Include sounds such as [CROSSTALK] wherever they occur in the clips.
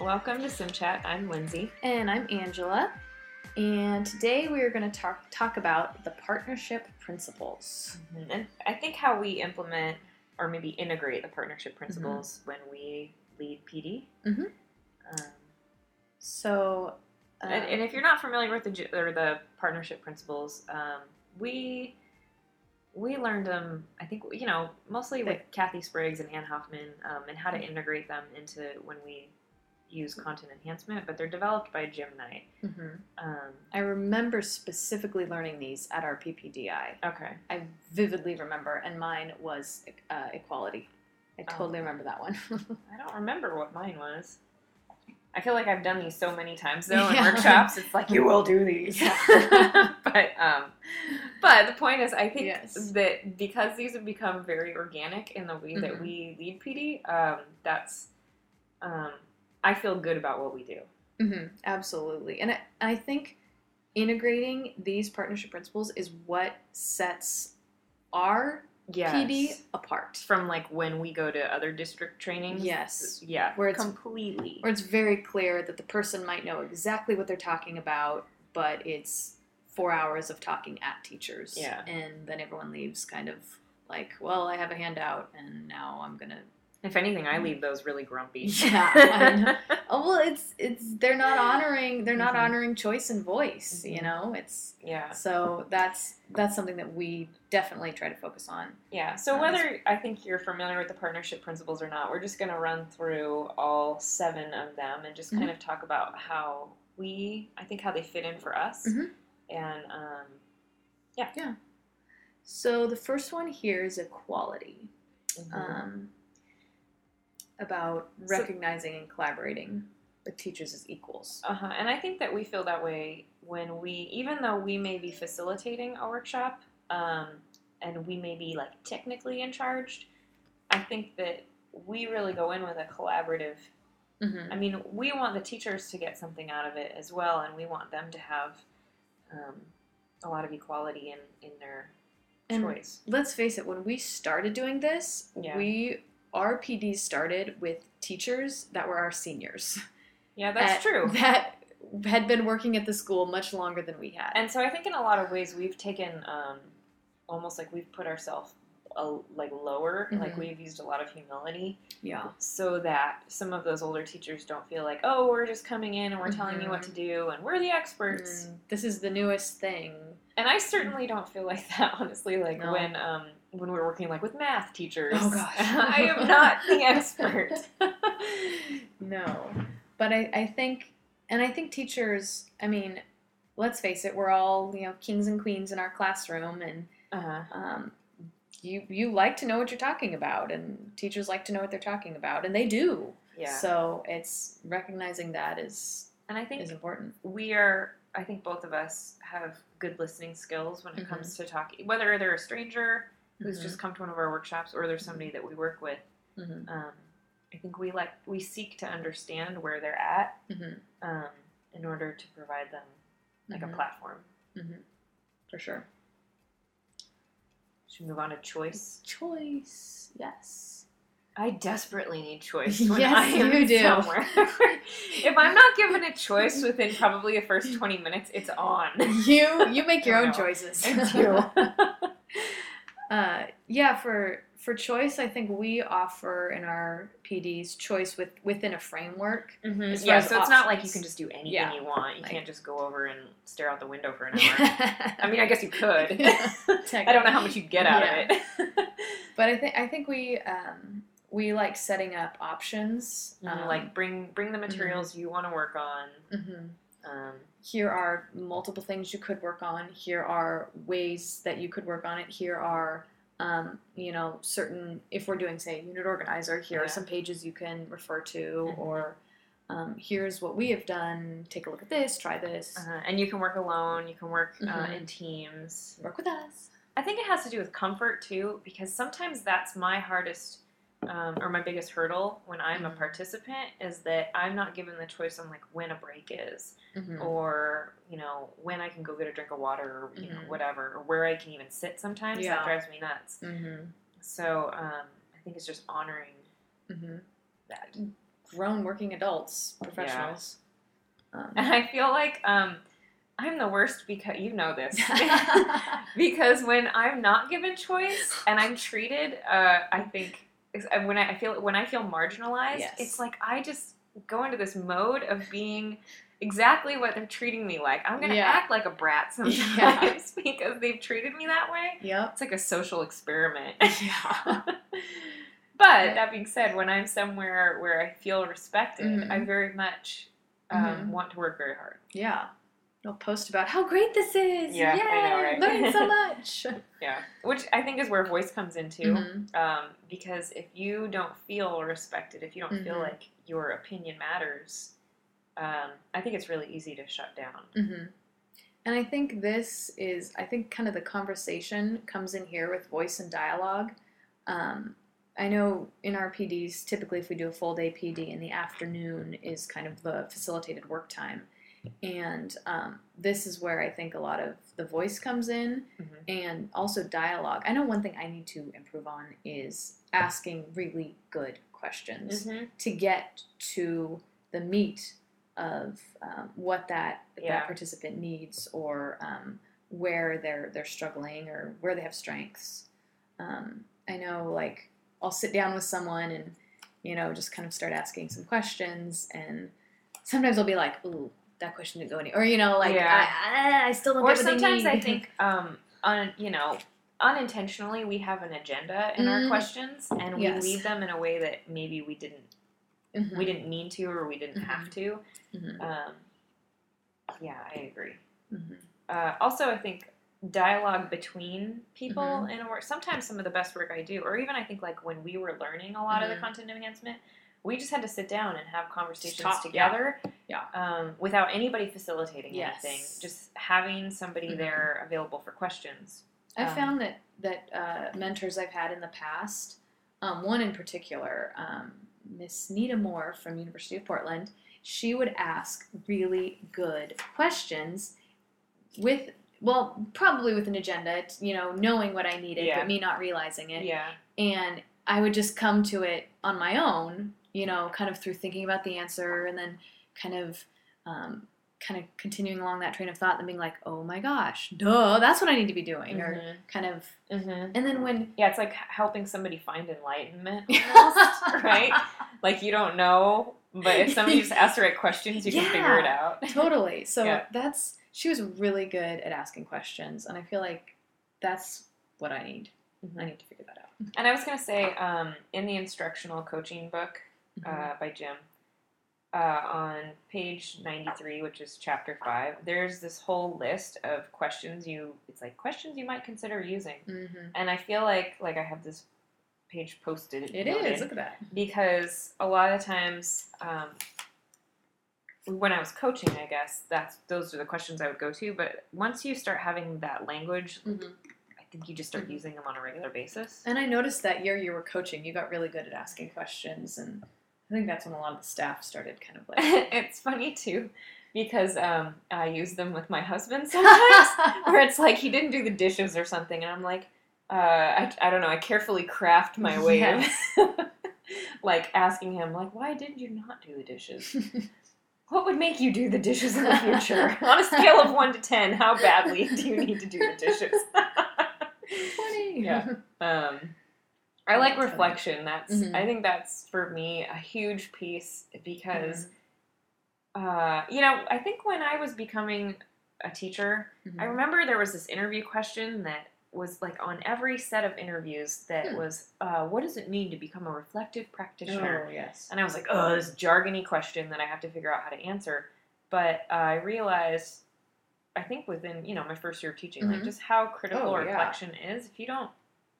Welcome to SimChat. I'm Lindsay. And I'm Angela. And today we are going to talk talk about the partnership principles. And I think how we implement or maybe integrate the partnership principles when we lead PD. Mhm. Um, So, uh, and, and if you're not familiar with the or the partnership principles, um, we we learned them. I think you know mostly with Kathy Spriggs and Ann Hoffman, um, and how to integrate them into when we use content enhancement. But they're developed by Jim Knight. mhm. Um, I remember specifically learning these at our PPDI. okay. I vividly remember, and mine was uh, equality. I Oh. totally remember that one. [LAUGHS] I don't remember what mine was. I feel like I've done these so many times though in Yeah. workshops. It's like [LAUGHS] you will do these. Yeah. [LAUGHS] but um, but the point is, I think Yes. that because these have become very organic in the way that Mhm. we lead PD, um, that's um, I feel good about what we do. hmm Absolutely. And I, I think integrating these partnership principles is what sets our Yes. PD apart. from like when we go to other district trainings. Yes. Yeah. Where it's- completely. Where it's very clear that the person might know exactly what they're talking about, but it's four hours of talking at teachers. Yeah. And then everyone leaves kind of like, well, I have a handout and now I'm going to. If anything, I leave those really grumpy. [LAUGHS] Yeah, [LAUGHS] Oh, well, it's, it's, they're not honoring, they're not Mhm. honoring choice and voice, you Mhm. know? It's, yeah. so that's, that's something that we definitely try to focus on. Yeah. So Um, whether I think you're familiar with the partnership principles or not, we're just going to run through all seven of them and just kind Mhm. of talk about how we, I think, how they fit in for us. Mhm. And um, yeah yeah. So the first one here is equality. Mm-hmm. um, about So- recognizing and collaborating with teachers as equals. uh-huh. and I think that we feel that way when we, even though we may be facilitating a workshop, um, and we may be like technically in charge, I think that we really go in with a collaborative Mm-hmm. I mean, we want the teachers to get something out of it as well, and we want them to have um, a lot of equality in, in their And- choice. Let's face it, when we started doing this, Yeah. we our PDs started with teachers that were our seniors. Yeah, that's At- true. That had been working at the school much longer than we had. And so I think in a lot of ways we've taken um, almost like we've put ourselves a, like lower, like Mhm. we've used a lot of humility, yeah. so that some of those older teachers don't feel like, oh, we're just coming in and we're telling you what to do and we're the experts. Mm, this is the newest thing. And I certainly don't feel like [LAUGHS] that, honestly. Like No. when um, when we're working like with math teachers. Oh, gosh. [LAUGHS] I am not the [LAUGHS] expert. no. But I, I think, and I think teachers, I mean, let's face it, we're all, you know, kings and queens in our classroom, and Uh-huh. um, you, you like to know what you're talking about, and teachers like to know what they're talking about, and they do. Yeah. So it's recognizing that is, and I think is important. we are. I think both of us have good listening skills when it Mhm. comes to talking. Whether they're a stranger who's Mhm. just come to one of our workshops, or there's somebody that we work with. Mhm. Um, I think we like we seek to understand where they're at Mhm. um, in order to provide them like a platform. Mhm. For sure. Should we move on to choice? Choice, yes. I desperately need choice [LAUGHS] when Yes, I am you do. somewhere. [LAUGHS] if I'm not given a choice [LAUGHS] within probably the first 20 minutes, it's on. You you make your own know. choices. I do. Uh, yeah, for for choice, I think we offer in our PDs choice with within a framework. Mhm. Yeah, so it's not like you can just do anything Yeah, you want. You like- can't just go over and stare out the window for an hour. [LAUGHS] I mean, I guess you could. [LAUGHS] Yeah, [LAUGHS] I don't know how much you'd get out Yeah. of it. but I think I think we um, we like setting up options. Um, Um, like bring bring the materials you want to work on. Um, here are multiple things you could work on. Here are ways that you could work on it. Here are um, you know certain if we're doing say unit organizer. Here Yeah. are some pages you can refer to, Mhm. or um, here's what we have done. Take a look at this. Try this. uh, and you can work alone. You can work uh, Mhm. in teams. Work with us. I think it has to do with comfort too, because sometimes that's my hardest um, or my biggest hurdle when I'm a Mhm. participant is that I'm not given the choice on like when a break is, Mhm. or you know when I can go get a drink of water, or you know Mhm. whatever, or where I can even sit. Sometimes Yeah. that drives me nuts. Mm-hmm. So um, I think it's just honoring Mm-hmm. that. grown working adults, professionals. Um, And I feel like um, I'm the worst because you know this. [LAUGHS] [LAUGHS] because when I'm not given choice and I'm treated, uh, I think when I feel when I feel marginalized, Yes. it's like I just go into this mode of being exactly what they're treating me like. I'm gonna Yeah. act like a brat [LAUGHS] sometimes Yeah. because they've treated me that way. yep. It's like a social experiment. Yeah. [LAUGHS] but Yeah. that being said, when I'm somewhere where I feel respected, Mhm. I very much um, Mhm. want to work very hard. Yeah. They'll post about how great this is. Yeah, I know, right? Learning so [LAUGHS] much. Yeah, which I think is where voice comes in too. Mhm. Um, because if you don't feel respected, if you don't feel Mhm. like your opinion matters, um, I think it's really easy to shut down. hmm And I think this is, I think kind of the conversation comes in here with voice and dialogue. Um, I know in our PDs, typically if we do a full day PD in the afternoon is kind of the facilitated work time. And um, this is where I think a lot of the voice comes in Mhm. and also dialogue. I know one thing I need to improve on is asking really good questions to get to the meat of um, what that Yeah. that participant needs or um, where they're they're struggling or where they have strengths. Um, I know, like I'll sit down with someone and you know just kind of start asking some questions, and sometimes I'll be like, "Ooh, that question didn't go any," or you know, like Yeah. I, I, I still don't Or get what they sometimes I think, um, un, you know, unintentionally we have an agenda in our Mm. questions, and we Yes. lead them in a way that maybe we didn't Mhm. we didn't mean to or we didn't have to. Mhm. Um, yeah, I agree. Mhm. Uh, also, I think dialogue between people Mhm. in a work. Sometimes some of the best work I do, or even I think like when we were learning a lot of the Mhm. content enhancement, we just had to sit down and have conversations together, Yeah. Um, without anybody facilitating Yes. anything. Just having somebody Mhm. there available for questions. I Um, found that that uh, mentors I've had in the past, um, one in particular, um, Miss Nita Moore from University of Portland, she would ask really good questions with well, probably with an agenda, you know, knowing what I needed, Yeah. but me not realizing it. Yeah, And I would just come to it on my own, you know, kind of through thinking about the answer and then kind of um, kind of continuing along that train of thought and being like, oh my gosh, duh, that's what I need to be doing. Or Mhm. kind of Mhm. and then when yeah. It's like helping somebody find enlightenment, [LAUGHS] almost, right? Like you don't know, but if somebody just asks the right questions, you can figure it out. [LAUGHS] totally. So Yeah. that's she was really good at asking questions, and I feel like that's what I need. I need to figure that out. And I was going to say, um, in the instructional coaching book Mm-hmm. uh, by Jim, uh, on page 93, which is chapter 5, there's this whole list of questions you, it's like questions you might consider using. Mm-hmm. And I feel like, like I have this page posted. It is. Look at that. Because a lot of times, um, when I was coaching, I guess that's those are the questions I would go to. But once you start having that language, Mhm. I think you just start Mhm. using them on a regular basis. And I noticed that year you were coaching, you got really good at asking questions, and I think that's when a lot of the staff started kind of like. [LAUGHS] it's funny too because um, I use them with my husband [LAUGHS] sometimes, where it's like he didn't do the dishes or something, and I'm like, uh, I, I don't know, I carefully craft my way Yes. of [LAUGHS] like asking him like, why did you not do the dishes? What would make you do the dishes in the future? On a scale of one to ten, how badly do you need to do the dishes? Twenty. Yeah. Um, I like reflection. That's Mhm. I think that's for me a huge piece Mm-hmm. because uh, you know I think when I was becoming a teacher, I Mhm. remember there was this interview question that was like on every set of interviews that Hmm. was uh, what does it mean to become a reflective practitioner? Oh yes. And I was like, oh, this jargony question that I have to figure out how to answer. But uh, I realized, I think within you know my first year of teaching, like Mhm. just how critical Oh, yeah. reflection is. If you don't,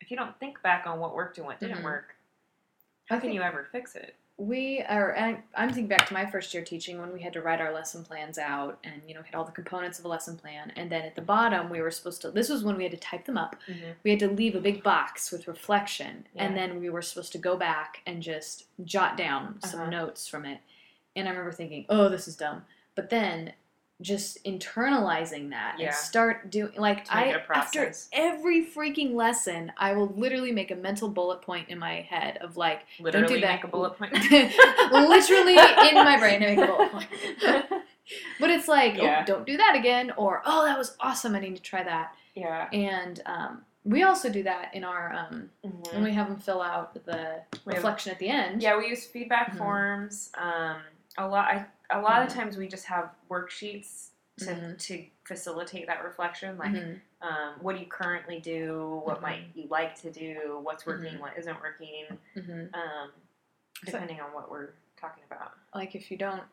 if you don't think back on what worked and what didn't Mhm. work, how I can you ever fix it? we are and i'm thinking back to my first year teaching when we had to write our lesson plans out and you know had all the components of a lesson plan. And then at the bottom we were supposed to this was when we had to type them up. We had to leave a big box with reflection. And then we were supposed to go back and just jot down some Uh-huh. notes from it. And i remember thinking oh this is dumb. But then just internalizing that Yeah. and start doing like I after every freaking lesson, I will literally make a mental bullet point in my head of like Literally don't do that. make a bullet point. [LAUGHS] literally in my brain I make a bullet point. [LAUGHS] But it's like, Yeah. oh, don't do that again, or oh, that was awesome. I need to try that. yeah. And um, we also do that in our um, Mhm. when we have them fill out the We have- reflection at the end. Yeah, we use feedback Mhm. forms. Um, a lot. I, a lot of Mhm. times we just have worksheets to Mhm. to facilitate that reflection. Like, Mhm. um, what do you currently do? What might you like to do? What's working? Mhm. What isn't working? Mhm. Um, So- depending on what we're talking about. like if you don't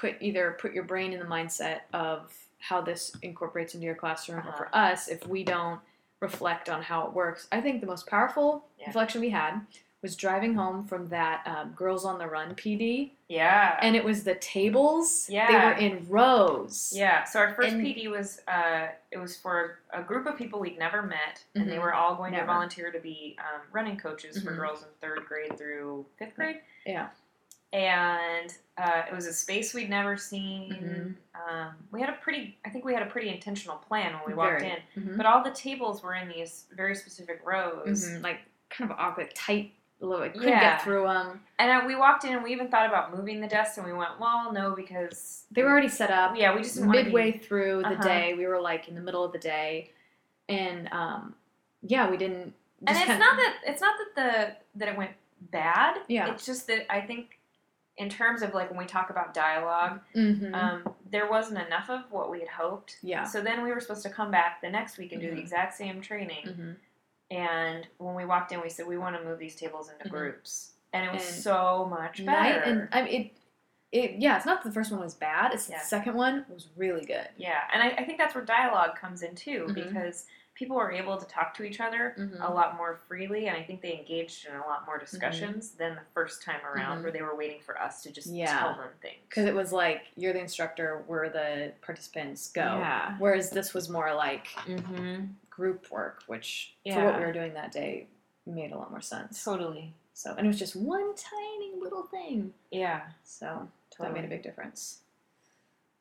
put either put your brain in the mindset of how this incorporates into your classroom or for us if we don't reflect on how it works i think the most powerful Yeah. reflection we had was driving home from that um, girls on the run pd Yeah. and it was the tables Yeah. they were in rows Yeah, so our first And- PD was uh, it was for a group of people we'd never met, and they Mhm. were all going Never. to volunteer to be um, running coaches for Mhm. girls in third grade through fifth grade. Yeah. And uh, it was a space we'd never seen. Mhm. Um, we had a pretty, I think we had a pretty intentional plan when we walked Very. in, Mhm. but all the tables were in these very specific rows. Mhm. like kind of awkward tight little I couldn't Yeah. get through them And uh, we walked in, and we even thought about moving the desks, and we went, well, no, because they were already set up yeah, we just didn't be- midway through the Uh-huh. day we were like in the middle of the day and um yeah we didn't and it's kinda- not that it's not that the that it went bad. Yeah. It's just that I think in terms of like when we talk about dialog Mhm. um, there wasn't enough of what we had hoped. yeah So then we were supposed to come back the next week and do Mhm. the exact same training. Mhm. And when we walked in, we said we want to move these tables into Mhm. groups, and it was And so much night better. and I mean it it yeah it's not that the first one was bad it's Yeah. the second one was really good yeah, and I, I think that's where dialogue comes in too, Mhm. because people were able to talk to each other Mhm. a lot more freely, and I think they engaged in a lot more discussions than the first time around, Mhm. where they were waiting for us to just Yeah. tell them things. because it was like you're the instructor we're the participants go Yeah. whereas this was more like Mm-hmm. group work which for what we were doing that day made a lot more sense Totally. so and it was just one tiny little thing Yeah. so Totally. that made a big difference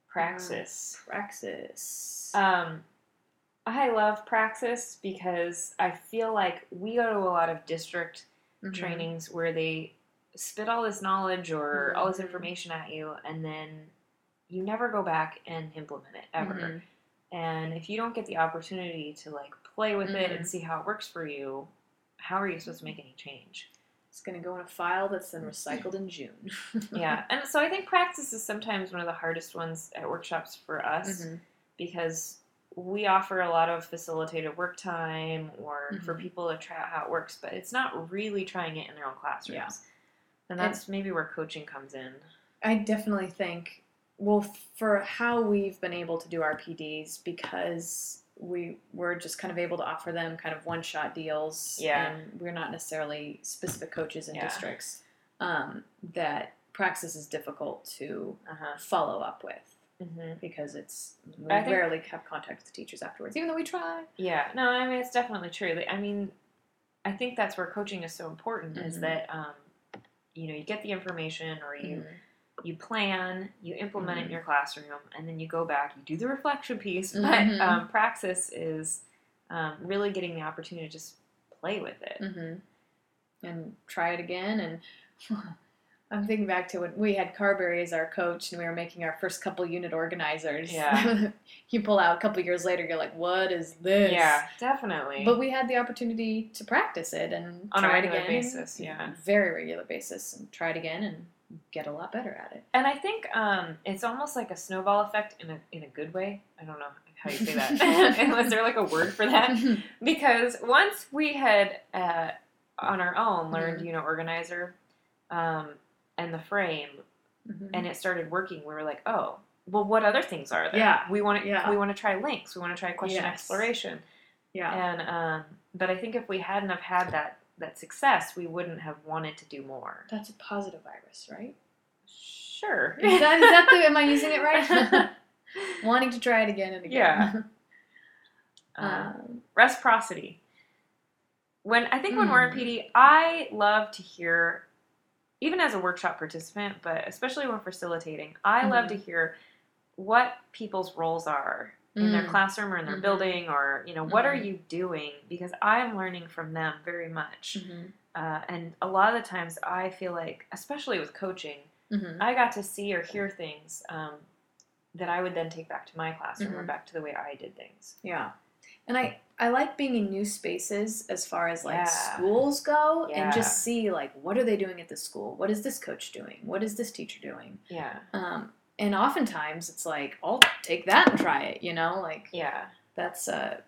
Praxis. praxis Um, I love Praxis because I feel like we go to a lot of district Mhm. trainings where they spit all this knowledge or all this Mhm. information at you, and then you never go back and implement it ever. Mhm. And if you don't get the opportunity to like play with it and see how it works for you, how are you supposed to make any change? It's gonna go in a file that's then recycled in June. [LAUGHS] yeah, and so I think praxis is sometimes one of the hardest ones at workshops for us because we offer a lot of facilitated work time or for Mhm. people to try out how it works, but it's not really trying it in their own classrooms. And that's maybe where coaching comes in. I definitely think, well, for how we've been able to do our PDs, because we were just kind of able to offer them kind of one shot deals, Yeah. and we're not necessarily specific coaches in Yeah. districts, um, that praxis is difficult to Uh-huh. follow up with hmm because it's we I think- rarely have contact with the teachers afterwards, even though we try. Yeah, no, I mean it's definitely true. Like, I mean, I think that's where coaching is so important is Mhm. that um, you know you get the information or you Mhm. you plan, you implement it in Mhm. your classroom, and then you go back, you do the reflection piece. [LAUGHS] But um, praxis is um, really getting the opportunity to just play with it. hmm And try it again. And [LAUGHS] I'm thinking back to when we had Carberry as our coach and we were making our first couple unit organizers. Yeah. [LAUGHS] you pull out a couple years later, you're like, what is this? Yeah, definitely. But we had the opportunity to practice it and On a regular again. basis, yeah. Very regular basis and try it again and get a lot better at it. And I think um, it's almost like a snowball effect in a in a good way. I don't know how you say that. [LAUGHS] [LAUGHS] Was there like a word for that? Because once we had uh, on our own learned Mhm. you know organizer um, and the frame, Mhm. and it started working, we were like, oh, well, what other things are there? Yeah. we want to Yeah. we want to try links. We want to try question Yes. exploration. yeah. And um, but I think if we hadn't have had that that success, we wouldn't have wanted to do more. That's a positive virus, right? Sure. Is that, is that the, am I using it right? [LAUGHS] [LAUGHS] Wanting to try it again and again. [LAUGHS] Um, Um, reciprocity. When I think when we're in Mm. PD, I love to hear, even as a workshop participant, but especially when facilitating, I love Mhm. to hear what people's roles are in their Mm. classroom or in their Mhm. building or you know what are Mhm. you doing because i'm learning from them very much Mhm. uh, and a lot of the times i feel like especially with coaching Mhm. i got to see or hear things um, that i would then take back to my classroom or Mhm. back to the way i did things Yeah. And I, I like being in new spaces as far as like Yeah. schools go Yeah. and just see like what are they doing at this school? What is this coach doing? What is this teacher doing? yeah Um, and oftentimes it's like, I'll take that and try it, you know? Like yeah that's uh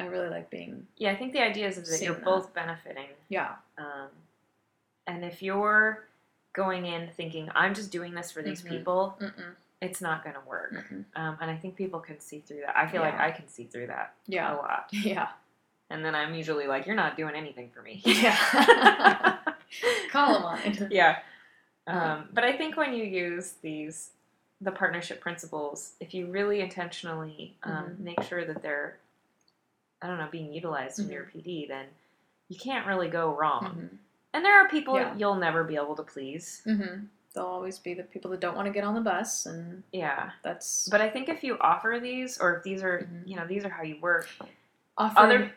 I really like being yeah i think the idea is that you're that. both benefiting yeah. um, and if you're going in thinking i'm just doing this for these Mhm. people Mm-mm. It's not going to work Mm-mm. um, and i think people can see through that i feel like i can see through that yeah. a lot [LAUGHS] Yeah. and then i'm usually like you're not doing anything for me [LAUGHS] Yeah. [LAUGHS] Call them on it. yeah Uh-huh. um, but i think when you use these the partnership principles if you really intentionally um, Mhm. make sure that they're i don't know being utilized in Mm-hmm. your pd then you can't really go wrong Mm-hmm. and there are people Yeah. you'll never be able to please Mm-hmm. There'll always be the people that don't want to get on the bus, and yeah that's but i think if you offer these or if these are Mhm. you know these are how you work offered other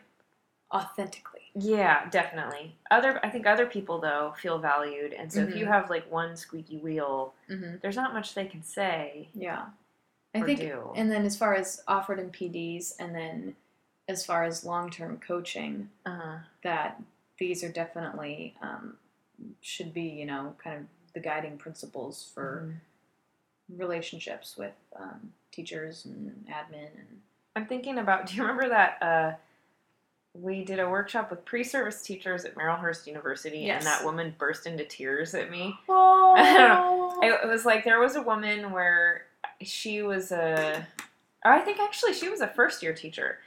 authentically. yeah definitely other i think other people though feel valued and so if you Mhm. have like one squeaky wheel Mm-hmm. there's not much they can say Yeah, I think. do And then as far as offered in PDs, and then as far as long term coaching, uh-huh. that these are definitely um, should be you know kind of the guiding principles for Mhm. relationships with um, teachers and admin and i'm thinking about do you remember that uh we did a workshop with pre-service teachers at Marylhurst University, Yes. and that woman burst into tears at me. [LAUGHS] oh It, it was like there was a woman where she was a, I think actually she was a first year teacher,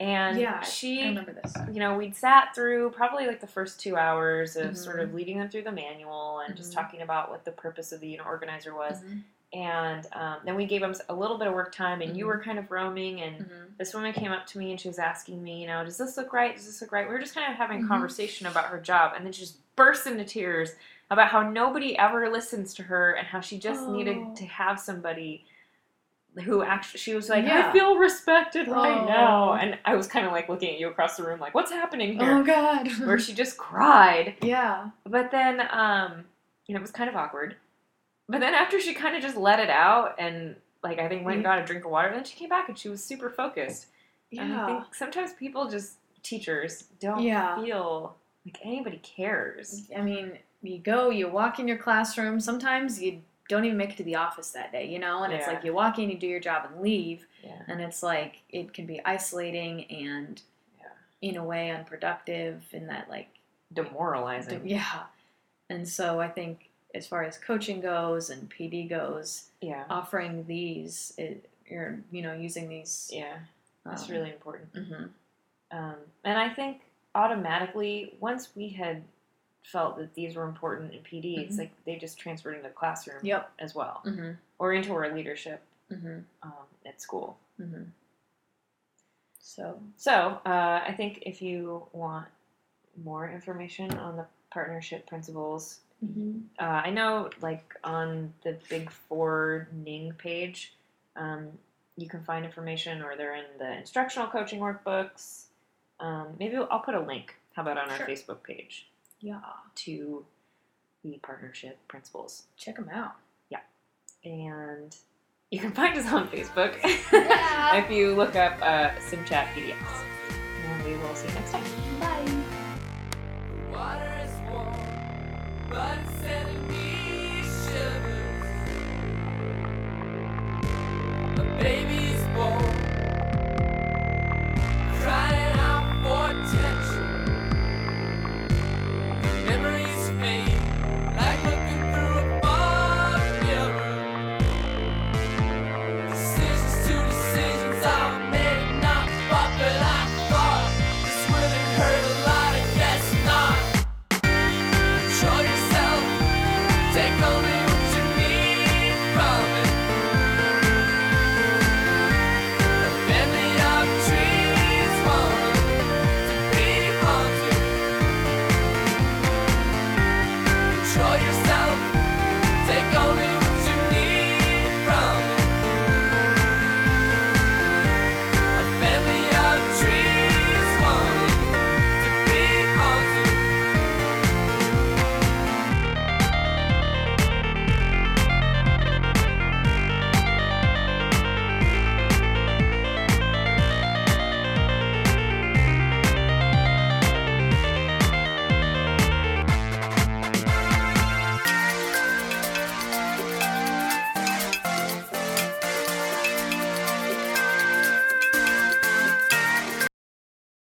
and yeah, I she, remember this. you know, we'd sat through probably like the first two hours of Mhm. sort of leading them through the manual and just Mhm. talking about what the purpose of the unit organizer was, Mhm. and um, then we gave them a little bit of work time, and you were kind of roaming and. Mhm. This woman came up to me and she was asking me, you know, does this look right? Does this look right? We were just kind of having a conversation about her job, and then she just burst into tears about how nobody ever listens to her and how she just Oh. needed to have somebody who actually she was like, Yeah. I feel respected right Oh. now, and I was kind of like looking at you across the room, like, what's happening here? Oh God. [LAUGHS] Where she just cried, yeah. but then, um, you know, it was kind of awkward. But then after she kind of just let it out and like I think went and got a drink of water, and then she came back and she was super focused. And I Yeah. think sometimes people just teachers don't Yeah. feel like anybody cares. I mean, you go, you walk in your classroom. Sometimes you don't even make it to the office that day, you know? And it's like you walk in, you do your job, and leave. Yeah. And it's like it can be isolating and, Yeah. in a way, unproductive. In that, like, Demoralizing. yeah. And so I think, as far as coaching goes and PD goes, Yeah. offering these, it, you're, you know, using these. Yeah. That's um, really important. mhm. Um, and I think automatically, once we had felt that these were important in PD, it's Mhm. like they just transferred into the classroom Yep. as well, Mhm. or into our leadership Mhm. um, at school. Mhm. So. So, uh, I think if you want more information on the partnership principles, uh, I know, like on the Big Four Ning page, um, you can find information, or they're in the instructional coaching workbooks. Um, maybe I'll put a link. How about on our Facebook page Yeah. to the partnership principles? Check them out. Yeah. And you can find us on Facebook [LAUGHS] Yeah. if you look up uh, SimChat PDX. And we will see you next time. Bye.